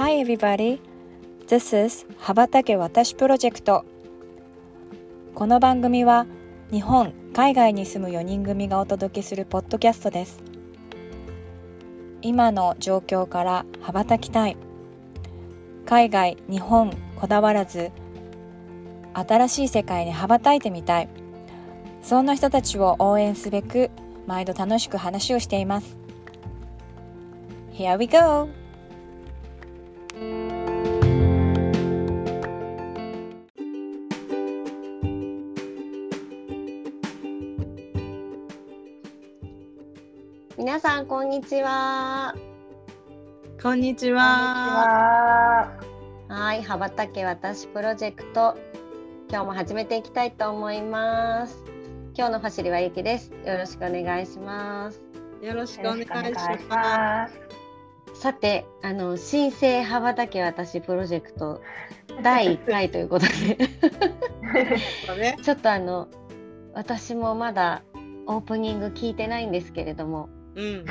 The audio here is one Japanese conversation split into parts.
Hi everybody, this is 羽ばたけ私プロジェクトこの番組は日本、海外に住む4人組がお届けするポッドキャストです。今の状況から羽ばたきたい。海外、日本こだわらず新しい世界に羽ばたいてみたい。そんな人たちを応援すべく毎度楽しく話をしています。Here we go! んこんにちは。こんにちは。は。はい、羽ばたけ私プロジェクト。今日も始めていきたいと思います。今日のファシリはゆきです。よろしくお願いします。よろしくお願いしまます。さて、あの新生羽ばたけ私プロジェクト第1回ということで、ちょっとあの私もまだオープニング聞いてないんですけれども、うん、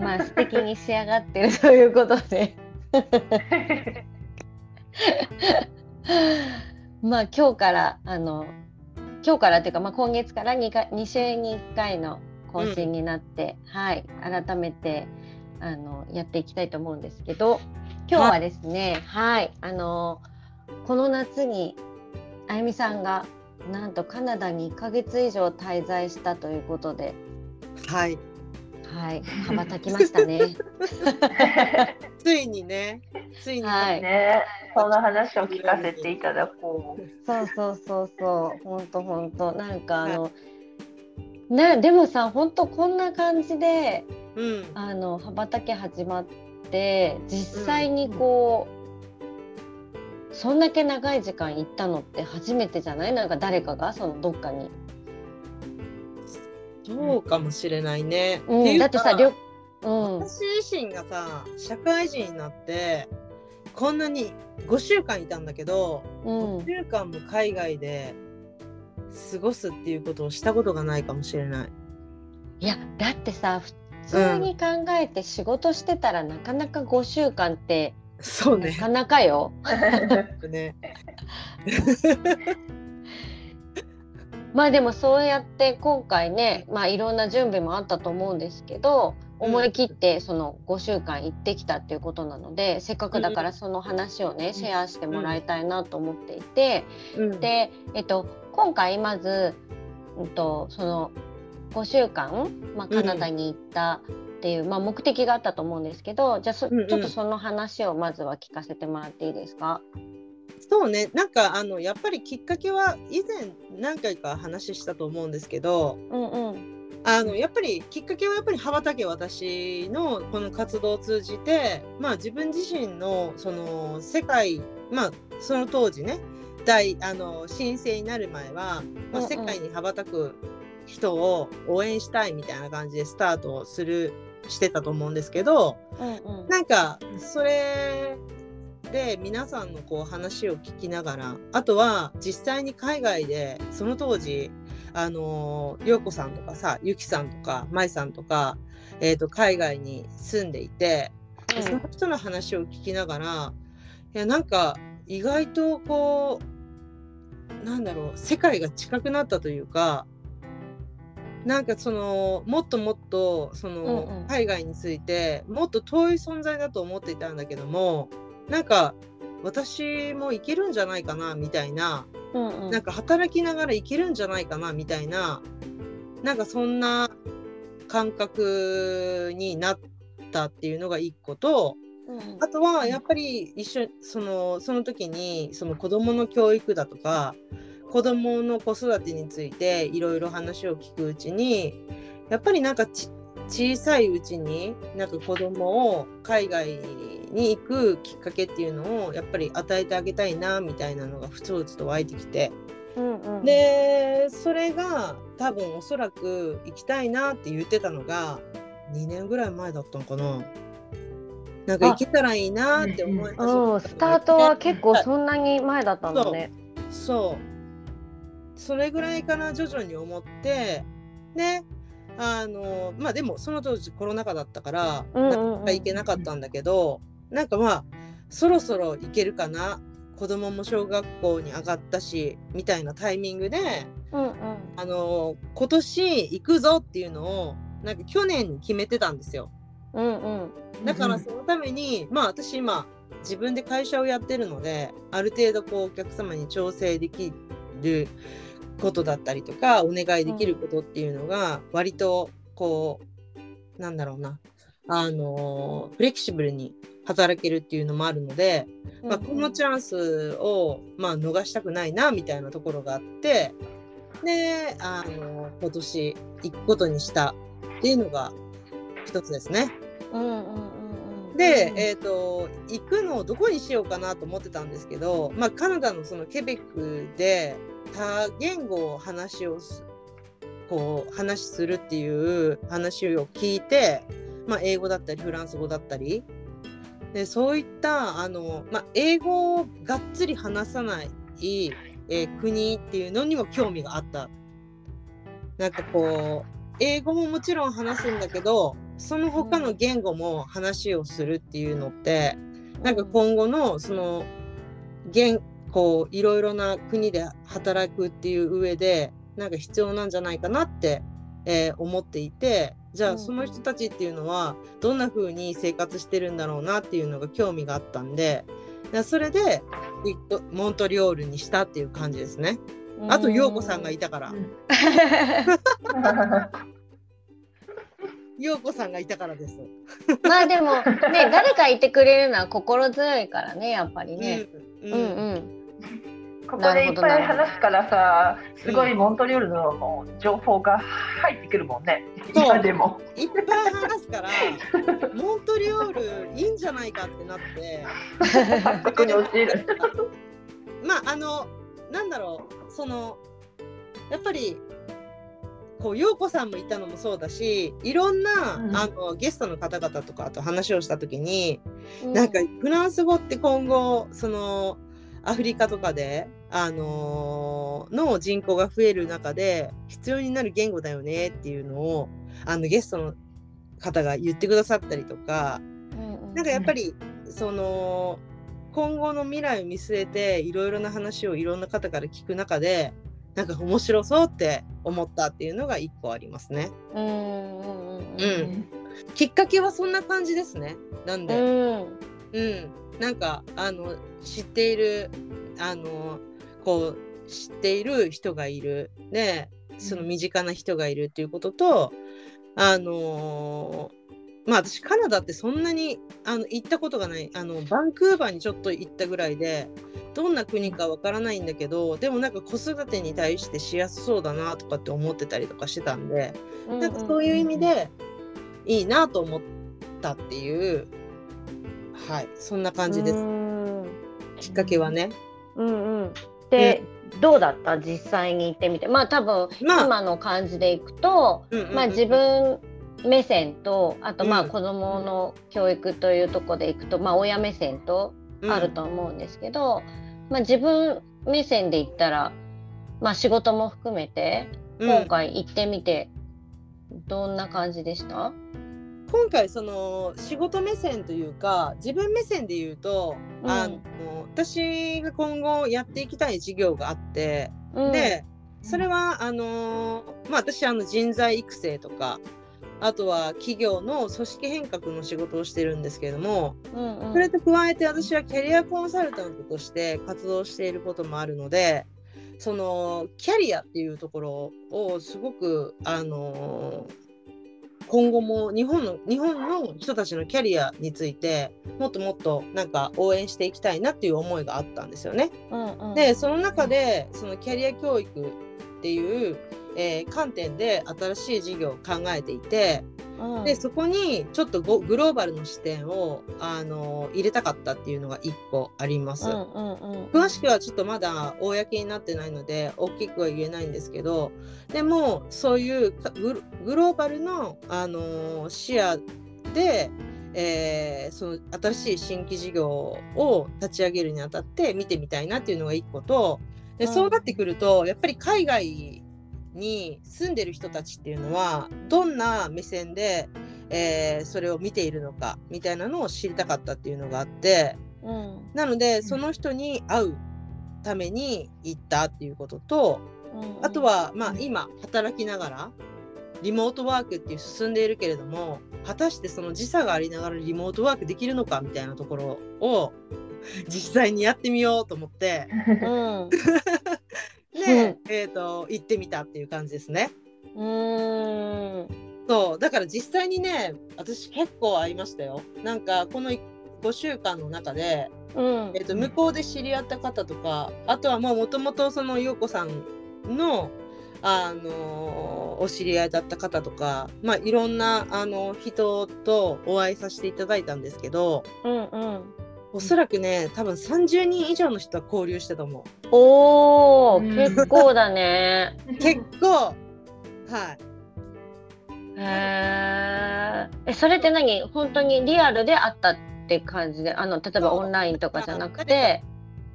まあ素敵に仕上がってる ということで。まあ今日からあの今日からっていうか、まあ、今月から 2, か2週に1回の更新になって、はい。改めてあのやっていきたいと思うんですけど今日はですねはい、あのこの夏にあゆみさんがなんとカナダに1ヶ月以上滞在したということで、はい、はい、羽ばたきましたね。ついにね、ついに、はい。ね、その話を聞かせていただこう。そうそうそうそう、本当本当なんかあの、ねでもさ本当こんな感じでうん、あの羽ばたけ始まって実際にこう、そんだけ長い時間行ったのって初めてじゃない？なんか誰かが？そのどっかに。そうかもしれないね。うん、だってさうん私自身がさ、社会人になってこんなに5週間いたんだけど、うん5週間も海外で過ごすっていうことをしたことがないかもしれない。いやだってさ普通に考えて仕事してたらなかなか5週間ってそうね。なかなかよ。ね。まあでもそうやって今回ね、まあ、いろんな準備もあったと思うんですけど思い切ってその5週間行ってきたっていうことなのでせっかくだからその話をねシェアしてもらいたいなと思っていてうん、で、えっと、今回まず、うんと、その5週間、まあ、カナダに行ったっていう、まあ、目的があったと思うんですけどじゃあちょっとその話をまずは聞かせてもらっていいですか？そうね。なんかあのやっぱりきっかけは以前何回か話したと思うんですけどうんうん。あのやっぱりきっかけはやっぱり羽ばたけ私のこの活動を通じてまあ自分自身のその世界まあその当時ね大あの申請になる前は、まあ、世界に羽ばたく人を応援したいみたいな感じでスタートをするしてたと思うんですけど、うんうん。なんかそれで皆さんのこう話を聞きながらあとは実際に海外でその当時あの涼子さんとかさゆきさんとかまいさんとか、えー、と海外に住んでいて、でその人の話を聞きながらいやなんか意外とこうなんだろう世界が近くなったというかなんかそのもっともっとその、うんうん。海外についてもっと遠い存在だと思っていたんだけどもなんか私もいけるんじゃないかなみたいな。うんうん。なんか働きながらいけるんじゃないかなみたいな。なんかそんな感覚になったっていうのが一個とうんあとはやっぱり一緒そのその時にその子どもの教育だとか子どもの子育てについていろいろ話を聞くうちにやっぱりなんかち小さいうちになんか子どもを海外に行くきっかけっていうのをやっぱり与えてあげたいなみたいなのがふつふつと湧いてきて。うんうん。でそれが多分おそらく行きたいなって言ってたのが2年ぐらい前だったのかな。なんか行けたらいいなって思い始めたうん、スタートは結構そんなに前だったのね。そう。それぐらいかな徐々に思って。ねあのまあでもその当時コロナ禍だったから、うんかなか行けなかったんだけどなんかまあそろそろ行けるかな。子供も小学校に上がったしみたいなタイミングでうんうん。あの今年行くぞっていうのをなんか去年に決めてたんですよ。うんうん。だからそのために、まあ私今自分で会社をやってるのである程度こうお客様に調整できることだったりとかお願いできることっていうのが割とこうなんだろうな。あのフレキシブルに働けるっていうのもあるので、まあ、このチャンスを、まあ、逃したくないなみたいなところがあってであの今年行くことにしたっていうのが一つですね。うんうんで、えー、と行くのをどこにしようかなと思ってたんですけど、まあ、カナダのそのケベックで多言語を話をすこう話するっていう話を聞いて、まあ、英語だったりフランス語だったりでそういったあの、まあ、英語をがっつり話さない、えー国っていうのにも興味があった。なんかこう英語ももちろん話すんだけどその他の言語も話をするっていうのってなんか今後のその言こういろいろな国で働くっていう上でなんか必要なんじゃないかなって、えー思っていてじゃうん。あその人たちっていうのはどんな風に生活してるんだろうなっていうのが興味があったんででそれでえっとモントリオールにしたっていう感じですね。あと陽子さんがいたから 陽子さんがいたからです。まあでもね 誰かいてくれるのは心強いからねやっぱりね。うんうんうん。ここでいっぱい話すからさ、すごいモントリオールの情報が入ってくるもんね。そう今でも。いっぱい話すからモントリオールいいんじゃないかってなってそこに教える。まああのなんだろうそのやっぱりこう陽子さんもいたのもそうだしいろんな、うん。あのゲストの方々とかと話をした時に、うなんかフランス語って今後そのアフリカとかで、あのーの人口が増える中で必要になる言語だよねっていうのをあのゲストの方が言ってくださったりとかうんうん。なんかやっぱりその今後の未来を見据えていろいろな話をいろんな方から聞く中でなんか面白そうって思ったっていうのが一個ありますね。うんうんうんうんうん。きっかけはそんな感じですね。なんで、うん。うん、なんかあの知っているあのこう知っている人がいる。でその身近な人がいるっていうこととあのまあ私カナダってそんなにあの行ったことがないあのバンクーバーにちょっと行ったぐらいでどんな国かわからないんだけどでもなんか子育てに対してしやすそうだなとかって思ってたりとかしてたんでなんかそういう意味でいいなと思ったっていうはいそんな感じです。うん。きっかけはね。うんうん。で、どうだった？実際に行ってみて。まあ多分まあ。今の感じでいくと、うんうんうん。まあ自分目線とあとまあうん。子どもの教育というところでいくと、まあ親目線とうん。あると思うんですけど、まあ自分目線で言ったら、まあ仕事も含めてうん。今回行ってみてどんな感じでした？今回その仕事目線というか自分目線で言うと、うん。あの私が今後やっていきたい事業があって、うん、でそれはあのまあ私あの人材育成とかあとは企業の組織変革の仕事をしてるんですけれどもうんうん、それと加えて私はキャリアコンサルタントとして活動していることもあるのでそのキャリアっていうところをすごくあの今後も日本の日本の人たちのキャリアについてもっともっとなんか応援していきたいなっていう思いがあったんですよね。うんうん、でその中でそのキャリア教育っていう、えー観点で新しい事業を考えていて、うん、でそこにちょっとゴグローバルの視点をあの入れたかったっていうのが1個あります。うんうんうん、詳しくはちょっとまだ公になってないので大きくは言えないんですけどでもそういうかググローバルの、あの視野で、えーその新しい新規事業を立ち上げるにあたって見てみたいなっていうのが1個とでうん。そうなってくるとやっぱり海外に住んでる人たちっていうのはどんな目線で、えーそれを見ているのかみたいなのを知りたかったっていうのがあって。ううん。なのでその人に会うために行ったっていうこととうん。あとはまあ今働きながらリモートワークっていう進んでいるけれども果たしてその時差がありながらリモートワークできるのかみたいなところを実際にやってみようと思って。うん で、えー、と行ってみたっていう感じですね。うーん。そう。だから実際にね私結構会いましたよ。なんかこの5週間の中で、うん。えー、と向こうで知り合った方とかあとはもともとその陽子さんの、あのお知り合いだった方とか、まあ、いろんなあの人とお会いさせていただいたんですけどうんうんおそらくね多分30人以上の人は交流したと思う。おおうん。結構だね。結構はい。へー。えそれって何？本当にリアルで会ったって感じで？あの例えばオンラインとかじゃなくて？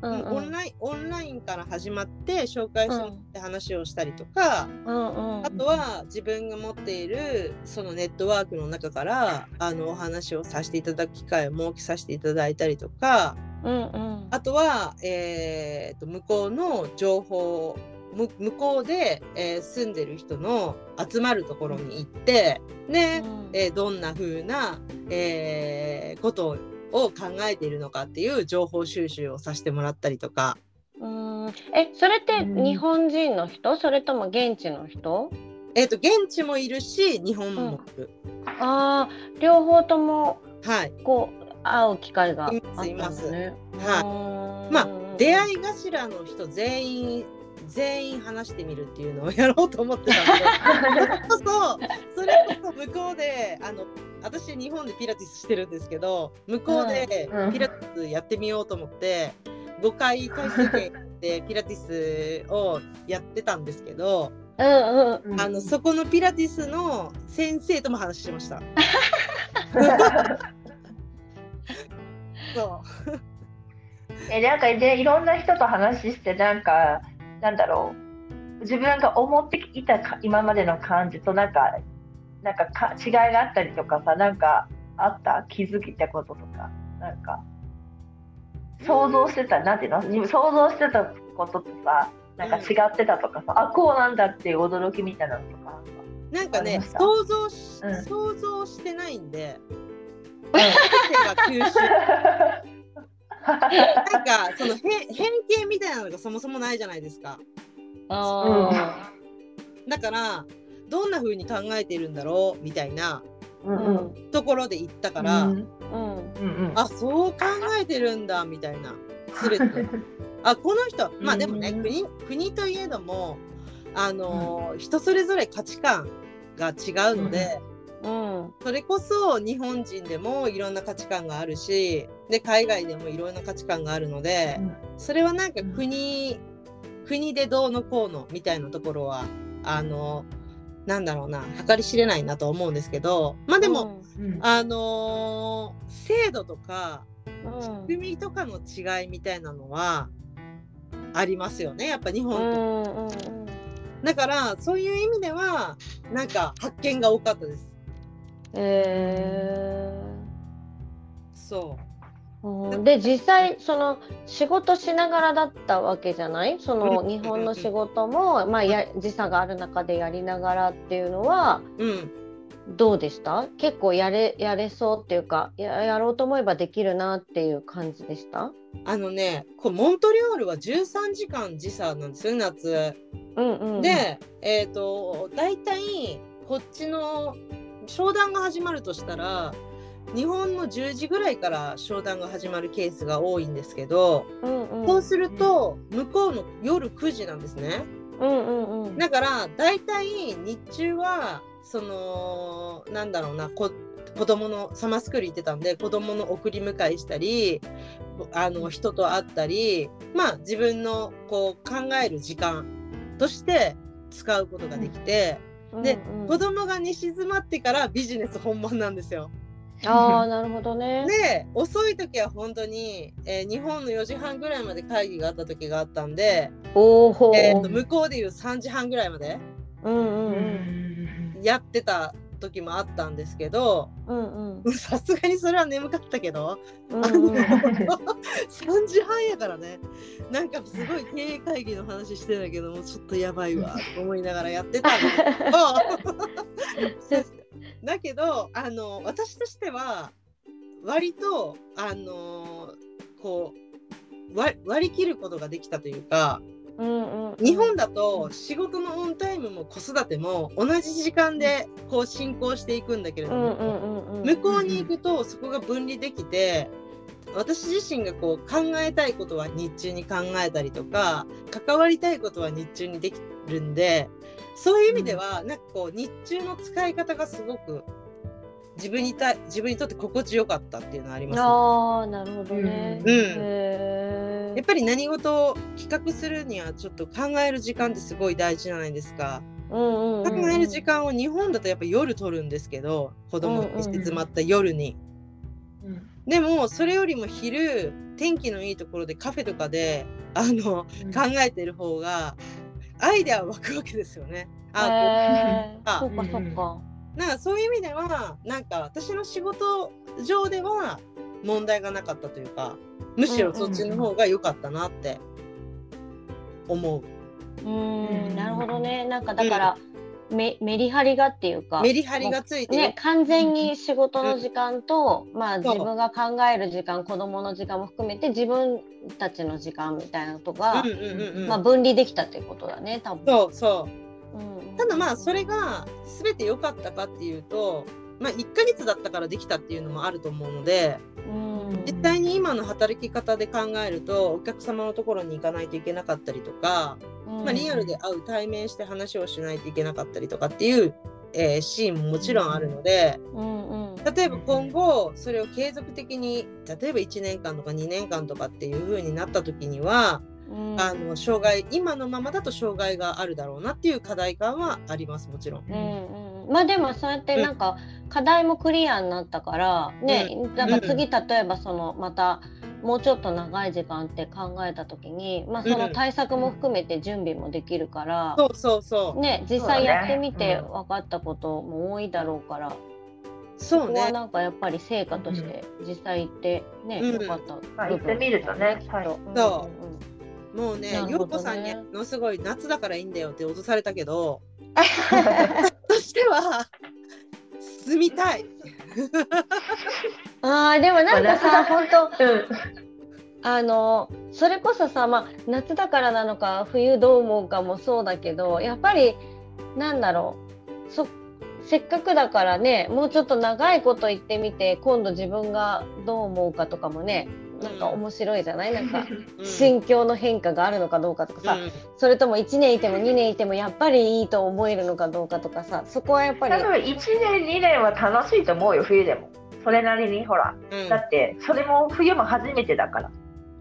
うんオンラインオンラインから始まって紹介してもらって話をしたりとか、うんうんあとは自分が持っているそのネットワークの中からあのお話をさせていただく機会を設けさせていただいたりとかうんうん。あとは、えーと向こうの情報む向こうで、えー住んでる人の集まるところに行ってで、うん。えーどんな風な、えーことを考えているのかっていう情報収集をさせてもらったりとか。うん。えそれってうん。日本人の人？それとも現地の人？えー、と現地もいるし日本も。いる、あー両方ともはい。こう会う機会があったんだね。いますいはい。まあ出会い頭の人全員全員話してみるっていうのをやろうと思ってたんで。そ うそう。それこそ向こうであの私日本でピラティスしてるんですけど向こうでうん。ピラティスやってみようと思って5回回数券でピラティスをやってたんですけど、うんうんあのそこのピラティスの先生とも話してました。そう。えなんかでいろんな人と話してなんかなんだろう。自分が思っていたか今までの感じとなんかなんかか違いがあったりとかさなんかあった？気づいたこととか？なんか想像してた？なんていうの？想像してたこととさなんか違ってたとかさ、あこうなんだっていう驚きみたいなのとか。なんかね想像し、うん。想像してないんで、全てが吸収なんかその偏偏見みたいなのがそもそもないじゃないですか。あだからどんな風に考えているんだろう？みたいなところで言ったから、うん。うんうん。うんあそう考えてるんだみたいな。すれて あこの人まあでもね、うん国国といえどもあのー人それぞれ価値観が違うので。うん。それこそ日本人でもいろんな価値観があるしで海外でもいろんな価値観があるのでそれはなんか国、国でどうのこうのみたいなところはあのなんだろうな計り知れないなと思うんですけどまあでも、うん。あのー制度とかうん。仕組みとかの違いみたいなのはありますよねやっぱ日本と。うんうんうん。だからそういう意味ではなんか発見が多かったです。えそう。ーうんで実際その仕事しながらだったわけじゃない？そのうん。日本の仕事も、まあ、や時差がある中でやりながらっていうのはうん。どうでした？結構やれやれそうっていうかややろうと思えばできるなっていう感じでした？あのね、こうモントリオールは13時間時差なんですよね、夏。うんうん、で、えっ、と、大体、こっちの商談が始まるとしたら、日本の10時ぐらいから商談が始まるケースが多いんですけど、うんうん、そうすると、向こうの夜9時なんですね。うんうんうん。だから、大体日中は、その、なんだろうな、こ子供のサマースクール行ってたんで子供の送り迎えしたりあの人と会ったりまあ自分のこう考える時間として使うことができて、でうんうん。子供が寝静まってからビジネス本番なんですよ。ああなるほどね。で遅い時は本当に、えー日本の4時半ぐらいまで会議があった時があったんで、おお、えーと向こうでいう3時半ぐらいまでうんうん。ううんんやってた時もあったんですけどうんうん。さすがにそれは眠かったけどうんうん。3時半やからね。なんかすごい経営会議の話してたけどもちょっとやばいわと思いながらやってたんだけどだけどあの私としては割とあのこう割割り切ることができたというかうんうんうん。日本だと仕事のオンタイムも子育ても同じ時間でこう進行していくんだけれども、向こうに行くとそこが分離できて私自身がこう考えたいことは日中に考えたりとか関わりたいことは日中にできるんでそういう意味では、なんかこう日中の使い方がすごく自分にた自分にとって心地よかったっていうのはあります、ね。ああなるほどね。うんへやっぱり何事を企画するにはちょっと考える時間ってすごい大事じゃないですか。うんうんうん考える時間を日本だとやっぱ夜取るんですけど子供が静まった夜に。うんでもそれよりも昼天気のいいところでカフェとかであの考えてる方がアイデア湧くわけですよね。ああへーそっかそっか。なんかそういう意味ではなんか私の仕事上では問題がなかったというかむしろそっちの方が良かったなって思う。うーんなるほどね。なんかだから、メメリハリがっていうか。メリハリがついてね、完全に仕事の時間と、まあそう。自分が考える時間子供の時間も含めて自分たちの時間みたいなことが、うんうんうんうん。まあ、分離できたっていうことだね多分。そうそう。うん。ただまあそれが全て良かったかっていうと、まあ、1ヶ月だったからできたっていうのもあると思うのでうん。実際に今の働き方で考えるとお客様のところに行かないといけなかったりとか、まあ、リアルで会う対面して話をしないといけなかったりとかっていう、えーシーンももちろんあるのでうんうん。例えば今後それを継続的に例えば1年間とか2年間とかっていう風になった時にはうん。あの障害今のままだと障害があるだろうなっていう課題感はありますもちろん。うんうん、まあでもそうやってなんか課題もクリアになったからね、だから次例えばそのまたもうちょっと長い時間って考えた時に、まあ、その対策も含めて準備もできるから、そうそうそう。ね、実そうだね。際やってみてうん。分かったことも多いだろうから、そうね。ここはなんかやっぱり成果として実際行ってね、うん。よかったまあ行ってみるとねはい。そうんうんうん。もうねね。陽子さんにものすごい夏だからいいんだよって脅されたけどとしては住みたい。あーでもなんかさ本当うんあのそれこそさ、まあ、夏だからなのか冬どう思うかもそうだけどやっぱりなんだろうそせっかくだからねもうちょっと長いこと言ってみて今度自分がどう思うかとかもねなんか面白いじゃない、なんかうん。心境の変化があるのかどうかとかさ、うん。それとも1年いても2年いてもやっぱりいいと思えるのかどうかとかさそこはやっぱり多分1年2年は楽しいと思うよ冬でも。それなりにほら。うん。だってそれも冬も初めてだから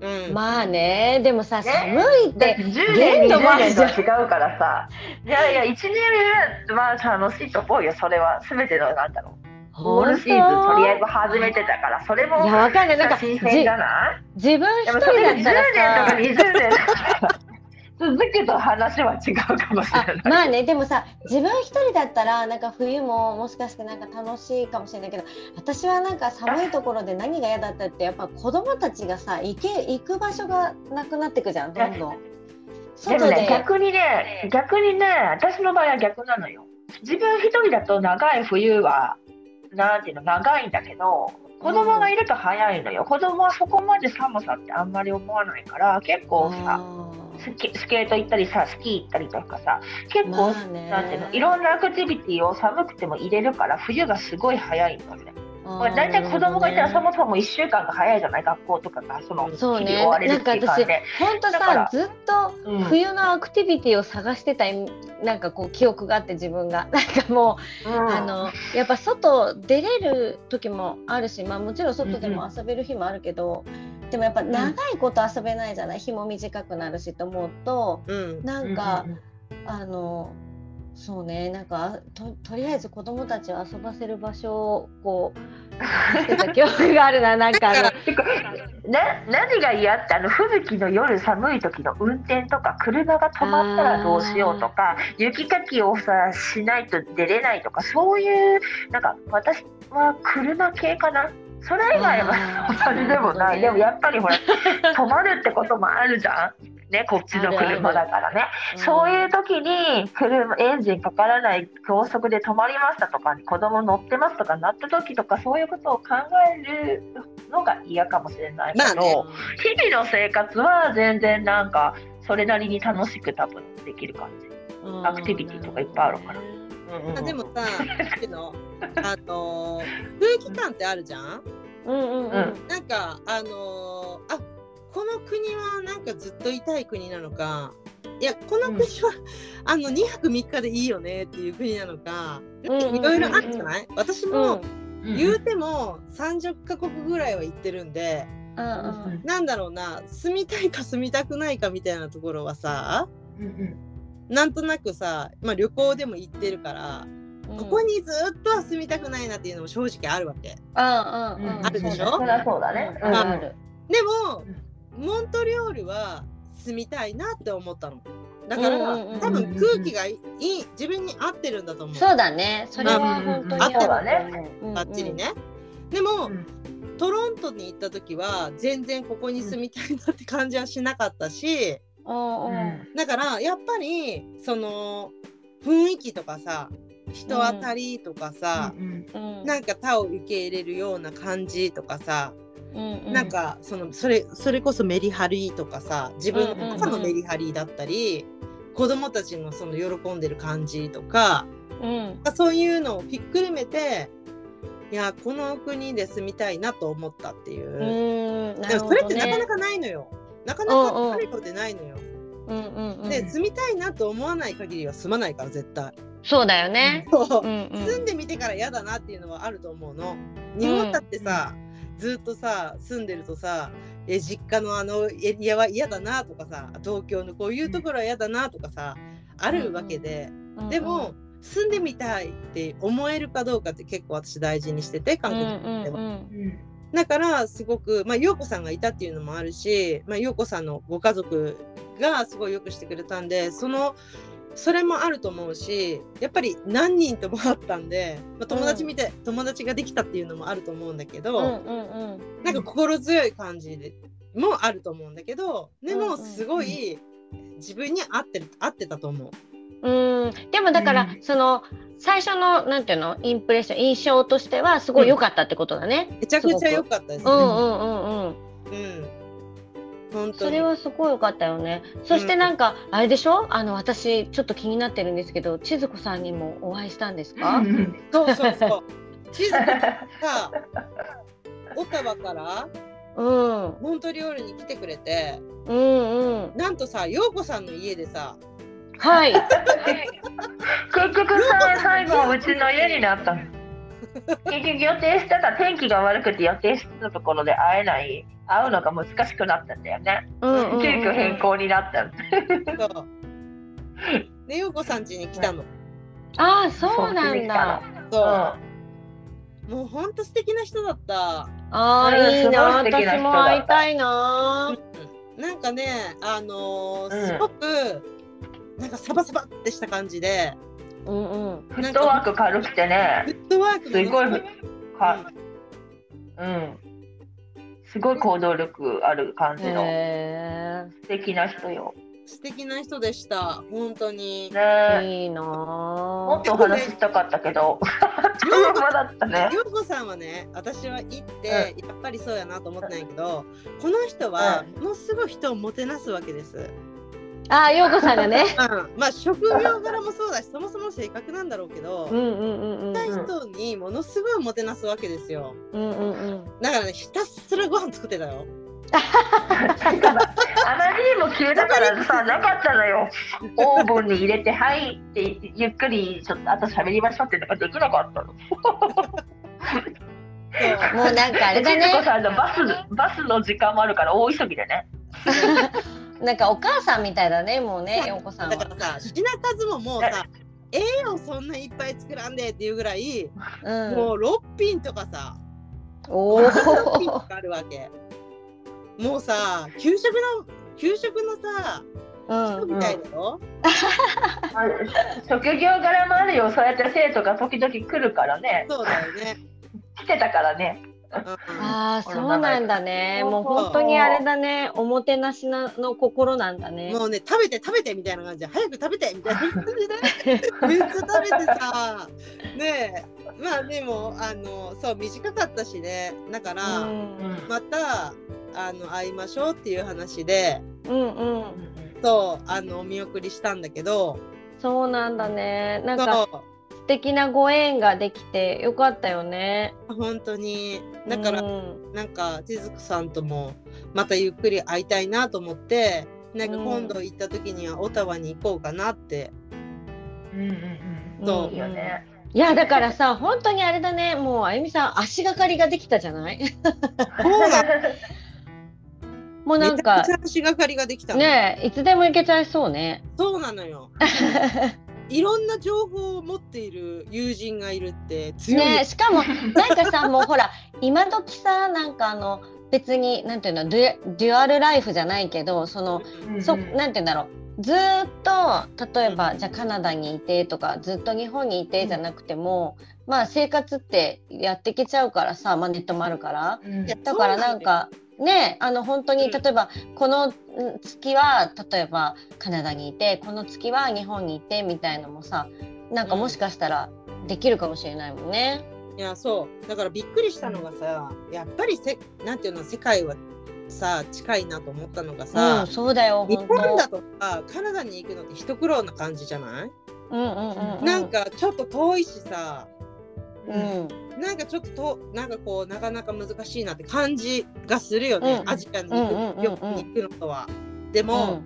うん。まあねでもさ、ね。寒いってて10年限度もあ20るじゃ違うからさ。いやいや1年は楽しいと思うよそれは。全てのなんだろう。オールシーズンとりあえず始めてたから。それもいやわかんない。なんか新鮮じゃない？自分一10人だったらさ。年とか20年続くと話は違うかもしれあない。まあねでもさ自分一人だったらなんか冬ももしかしてなんか楽しいかもしれないけど私はなんか寒いところで何が嫌だったってやっぱ子供たちがさ行け行く場所がなくなってくじゃんどんどん。で外もねで逆にね逆にね私の場合は逆なのよ。自分一人だと長い冬はなんていうの長いんだけど子供がいると早いのよ。子供はそこまで寒さってあんまり思わないから結構さあスケスケート行ったりさスキー行ったりとかさ結ー構、なんていうのいろんなアクティビティを寒くても入れるから冬がすごい早いのね。大体子供がいたらそもそも1週間が早いじゃない？学校とかがその日々追われるっていう感じで。本当だからさずっとうん。冬のアクティビティを探してたなんかこう記憶があって自分が。なんかもううん。あのやっぱ外出れる時もあるし、まあ、もちろん外でも遊べる日もあるけど、でもやっぱ長いこと遊べないじゃない？日も短くなるしと思うとうん。なんか、うんうんあのそうねなんかととりあえず子どもたちを遊ばせる場所をこう してた記憶があるななんかあのてかね、何が嫌ってあの吹雪の夜寒い時の運転とか車が止まったらどうしようとか雪かきをさしないと出れないとかそういうなんか私は車系かな？それ以外はそれでもない、でもやっぱりほら 止まるってこともあるじゃん。ね、こっちの車だからね。そういう時に車エンジンかからない高速で止まりましたとか子供乗ってますとかなった時とかそういうことを考えるのが嫌かもしれないけど、まあね。日々の生活は全然なんかそれなりに楽しく多分できる感じ。アクティビティとかいっぱいあるから。うんうん。あでもさ、さっきのあのー空気感ってあるじゃん？うんうんうん。なんかあのーあこの国はなんかずっといたい国なのか。いやこの国は、あの2泊3日でいいよねっていう国なのか。うんうんうんうん。いろいろあるじゃない？私うんも言うても30カ国ぐらいは行ってるんで。うんうん。なんだろうな住みたいか住みたくないかみたいなところはさうんうん。なんとなくさ、まあ、旅行でも行ってるからここにずっとは住みたくないなっていうのも正直あるわけ。うんうんうん。あるでしょ？そりゃそうだね。あるでもモントリオールは住みたいなって思ったの。だから、うんうんうん多分空気がいい自分に合ってるんだと思う。そうだね。それは本当にうんうんうんあると思うバッチリね。でも、うんトロントに行った時は全然ここに住みたいなって感じはしなかったし、だからやっぱりその雰囲気とかさ人当たりとかさ、うんうん。なんか他を受け入れるような感じとかさ、うんうん。なんかそのそれそれこそメリハリとかさ自分の中のメリハリだったり、子供たちのその喜んでる感じとかうん。そういうのをひっくるめていやこの国で住みたいなと思ったっていう。う、んなでもそれってなかなかないのよ。なかなかあるようでないのよ。うんうんうん。で住みたいなと思わない限りは住まないから絶対。そうだよね。そう。うんうん。住んでみてから嫌だなっていうのはあると思うの。日本だってさ、ずっとさ住んでるとさえ実家のあのエリアは嫌だなとかさ東京のこういうところは嫌だなとかさ、あるわけで、うんでも住んでみたいって思えるかどうかって結構私大事にしてて韓うん国では。うんうんだからすごくまあ陽子さんがいたっていうのもあるし、まあ、陽子さんのご家族がすごいよくしてくれたんでそのそれもあると思うしやっぱり何人ともあったんで、まあ、友達見て、友達ができたっていうのもあると思うんだけど、うんうんうん。なんか心強い感じでもあると思うんだけどでもうんうんすごい自分に合ってる合ってたと思う。うん。でもだから、うん。その最初のなんていうの？インプレッション印象としてはすごい良かったってことだね。めちゃくちゃ良かったですね。うんうんうんうん。うん本当にそれはすごい良かったよね。そしてなんか、あれでしょ？あの私ちょっと気になってるんですけど千鶴子さんにもお会いしたんですか？そうそうそう。地図がオタワからうんモントリオールに来てくれてうんうん。なんとさ陽子さんの家でさはい。結局さ最後はうちの家になったの結局予定してた天気が悪くて予定してたところで会えない会うのが難しくなったんだよね。うんうんうん急遽変更になった。のそう。で陽子さん家に来たの。ああそうなんだ。そう。もうほんと素敵な人だった。ああうん。いいな。私も会いたいな。なんかねあのーうん。すごくなんかサバサバってした感じで。うんうん。フットワーク軽くてね。フットワークすごい。ものかうんすごい行動力ある感じのへ素敵な人よ。素敵な人でした。本当に。えね。いいなもっあ。とお話ししたかったけど。あっという間だったね。陽子さんはね私は行って、やっぱりそうやなと思ってないけどこの人はものすごい人をもてなすわけです。ああ陽子さんがね。うん、まあ職業柄もそうだしそもそも性格なんだろうけど、うんうんうんうん。来た人にものすごいもてなすわけですよ。うんうんうん。だからねひたすらご飯作ってたよ。あまりにも急だからさなかったのよオーブンに入れて「はい」ってゆっくりちょっとあと喋りましょうっていうのができなかったの。もうなんかあれだね。さんのバスバスの時間もあるから大急ぎでね。なんかお母さんみたいだねもうね陽子さんは。だか。らさ品数ももうさええよそんないっぱい作らんでっていうぐらい、うん。もう6品とかさおお。があるわけ。もうさ給食の給食のさ職業柄もあるよ。そうやって生徒が時々来るからね。そうだよね、来てたからね。うんああ、そうなんだね。もう本当にあれだね。おもてなしなの心なんだね。もうね食べて食べてみたいな感じ。で早く食べてみたいな。感じでめっちゃ食べてさ。ねえ。まあでもあのそう短かったしね。だから、うんまたあの会いましょうっていう話で。うんうん。そうあのお見送りしたんだけど。そうなんだね。なんそかう素敵なご縁ができてよかったよね。本当に。だから、うん。なんか千鶴さんともまたゆっくり会いたいなと思ってなんか今度行った時にはオタワに行こうかなって、うんうんうんそう。いいよね。いやだからさ本当にあれだね。もうあゆみさん足がかりができたじゃない？そうなの。もうなんか足がかりができたの。ねえいつでも行けちゃいそうね。そうなのよ いろんな情報を持っている友人がいるって強いよ、ねしかも なんかさもうほら今時さなんかあの別になんていうのデュデュアルライフじゃないけどそのそなんていうんだろう。ずーっと例えば、うん。じゃあカナダにいてとかずっと日本にいてじゃなくても、まあ生活ってやってきちゃうからさ、まあ、ネットもあるから。うん。だからなんかねあの本当にうん。例えばこのん月は例えばカナダにいてこの月は日本にいてみたいのもさなんかもしかしたらできるかもしれないもんね。いやそう。だからびっくりしたのがさやっぱりせなんていうの世界はさ近いなと思ったのがうさん、、そうだよ日本だとさカナダに行くのって一苦労な感じじゃない、うんうんうんうん、なんかちょっと遠いしさうん。なんかちょっととなんかこうなかなか難しいなって感じがするよね、うん。アジアに行く,、うんうんうんうんよに行くのとは。でも、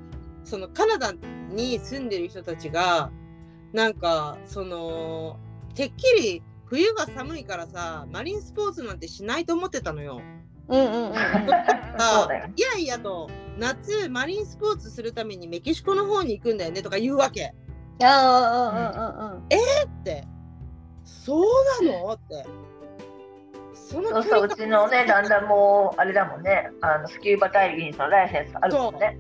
そのカナダに住んでる人たちがなんかそのてっきり冬が寒いからさマリンスポーツなんてしないと思ってたのよ。うんうんうんいやいやと夏マリンスポーツするためにメキシコの方に行くんだよねとか言うわけ。あってそうなの？って。そのそうそううちのね旦那もあれだもんね。あのスキューバダイビングのライセンスあるもんね。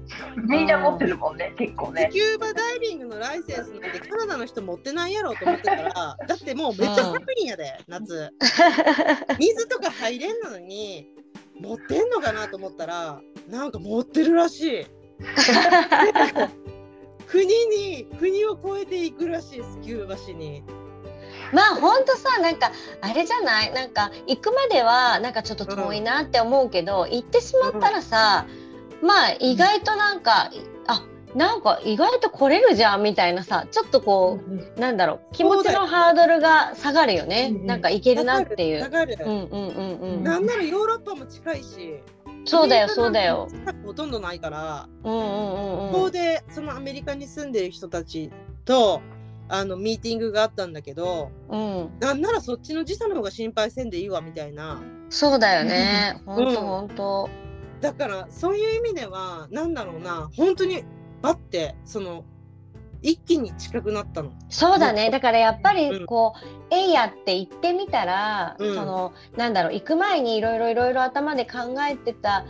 みんな持ってるもんね結構ね。スキューバダイビングのライセンスなんてカナダの人持ってないやろうと思ってたら。だってもうめっちゃ寒いんやで、夏。水とか入れんのに持ってんのかなと思ったらなんか持ってるらしい。国に国を越えていくらしいスキューバ市にまあほんとさなんかあれじゃない？なんか行くまではなんかちょっと遠いなって思うけど、行ってしまったらさ、まあ意外となんか、あなんか意外と来れるじゃんみたいなさちょっとこう、なんだろう気持ちのハードルが下がるよね、うんうんなんか行けるなっていう。わかる、うんうんうんうん。なんならヨーロッパも近いしそうだよそうだよ。ほとんどないから、うんうんうんうん。ここでそのアメリカに住んでる人たちとあのミーティングがあったんだけどうん、なんならそっちの時差の方が心配せんでいいわみたいな。そうだよね。ほんとうん。ほんと。だからそういう意味ではなんだろうな。本当にバッてその一気に近くなったの。そうだね。だからやっぱうん。りこう「えいや」って言ってみたら、うん。そのなんだろう。行く前にいろいろいろいろ頭で考えてた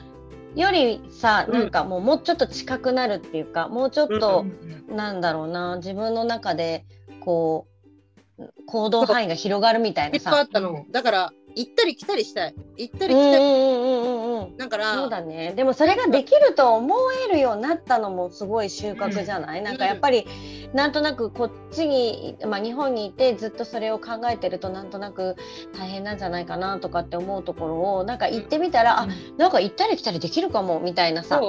よりさうんなんかもうもうちょっと近くなるっていうかもうちょっとう、んなんだろうな自分の中でこう行動範囲が広がるみたいなさ。結構あったの。だから行ったり来たりしたい。行ったうんうんり来たり。うんうんうんうんだからそうだねでもそれができると思えるようになったのもすごい収穫じゃない、なんかやっぱりなんとなくこっちに、まあ、日本にいてずっとそれを考えてるとなんとなく大変なんじゃないかなとかって思うところをなんか行ってみたら、あなんか行ったり来たりできるかもみたいなさ。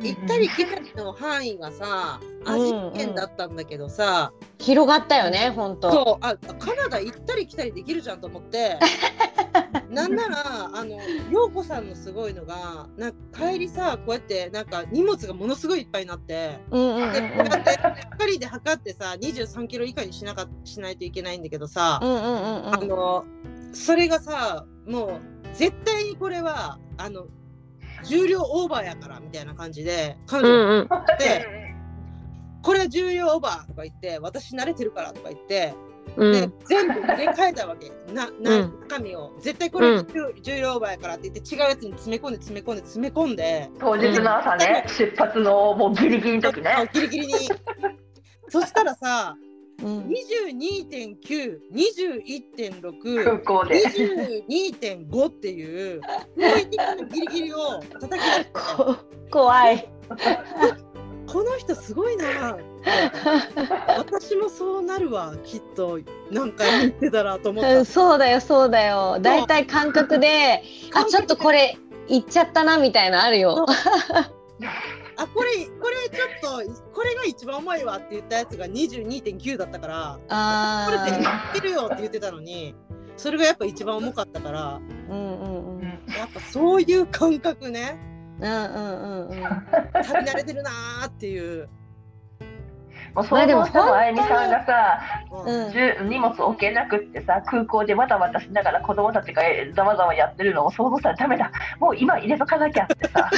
行ったり来たりの範囲がさアジア圏だったんだけどさ、広がったよね本当。そうあカナダ行ったり来たりできるじゃんと思って。なんならあの陽子さんのすごいのがなんか帰りさこうやってなんか荷物がものすごいいっぱいになって。うんうんうんでこうやって光で測ってさ23キロ以下にしなかしないといけないんだけどさ、うんうんうんうん。あのそれがさもう絶対にこれはあの重量オーバーやからみたいな感じで彼う女ん。うんでこれは重量オーバーとか言って私慣れてるからとか言ってうでん全部入れ替えたわけ。なな中身を。絶対これ重量倍やからって言って違うやつに詰め込んで詰め込んで詰め込んで当日の朝ね、出発のもうギリギリの時ね。ギリギリに。そしたらさうん22.9、21.6空、港で。22.5っていう驚異的なギリギリを叩き出してこ怖い。この人すごいな私もそうなるわきっと何回も言ってたらと思っうんたそうだよそうだよ。だいたい感覚で、あちょっとこれいっちゃったなみたいなのあるよ。あこれこれちょっとこれが一番重いわって言ったやつが22.9だったからこれってあ言ってるよって言ってたのにそれがやっぱ一番重かったからあ、うんうんうん。やっぱそういう感覚ね。うんうんうんうん。旅慣れてるなーっていう、もう想像したもあゆみさんがさ、うん。荷物置けなくってさ空港でわたわたしながら子供たちがざわざわやってるのを想像したらダメだ。もう今入れとかなきゃってさ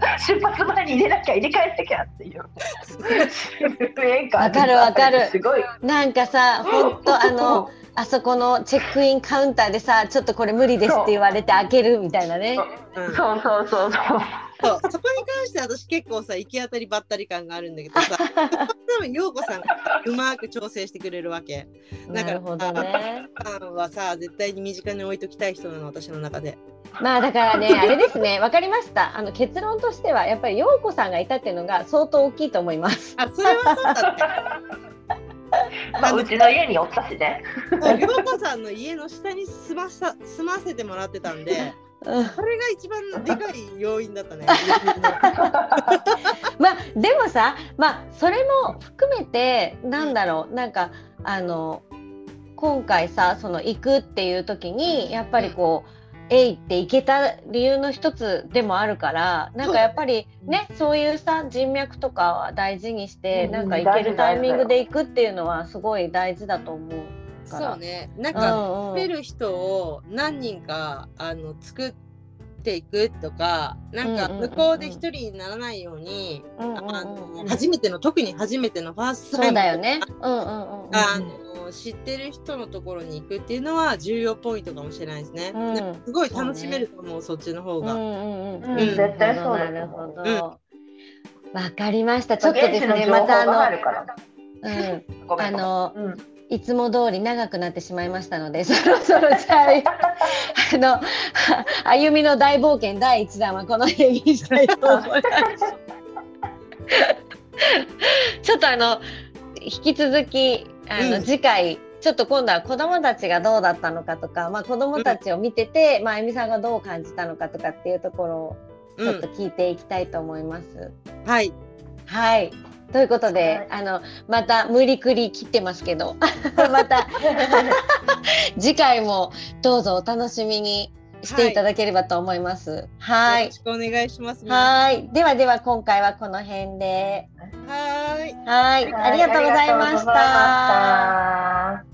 出発前に入れなきゃ入れ替えなきゃっていう。わかるわかる。すごい。なんかさ、本当あの、あそこのチェックインカウンターでさ、ちょっとこれ無理ですって言われて開けるみたいなね。う。ん。そうそうそうそう。そう。そこに関して私結構さ行き当たりばったり感があるんだけどさ 多分陽子さんがうまく調整してくれるわけ。だからなるほどね。さんはさ絶対に身近に置いときたい人なの私の中で。まあだからね、あれですね、わかりました。あの結論としては、やっぱり陽子さんがいたっていうのが相当大きいと思います。あそれはそうだって まあうちの家におったしねそう陽子さんの家の下に住まさ住ませてもらってたんでうんそれが一番でかい要因だったね まあでもさ、まあそれも含めてなんだろう、なんかあの今回さ、その行くっていう時にやっぱりこう。えいって行けた理由の一つでもあるからなんかやっぱりねそういうさ人脈とかは大事にして、うん。なんか行けるタイミングで行くっていうのはすごい大事だと思う。そうね。なんうかんうん。作る人を何人かあの作っていくとかなんか向こうで一人にならないように、うんうんうんあの初めての特に初めてのファーストタイムそうだよね。うんうんうんうん。あの知ってる人のところに行くっていうのは重要ポイントかもしれないですね。うんすごい楽しめると思うそっちの方が。うんうんうんうん絶対そうだなるほと思うど。わかりました。ちょっとですね、またあがあるからの、う ん、あの、うんいつも通り長くなってしまいましたので、そろそろじゃあ、あの、歩みの大冒険第一弾はこの辺にしたいと思います。ちょっとあの、引き続き、あの、うん次回、ちょっと今度は子供たちがどうだったのかとか、まあ子供たちを見てて、まああゆみさんがどう感じたのかとかっていうところをちょっと聞いていきたいと思います。はい。はい。ということで、あのまた無理くり切ってますけど、また 次回もどうぞお楽しみにしていただければと思います。はいよろ。しくお願いします。はい。ではでは今回はこの辺で。はーい。はい。ありがとうございま。した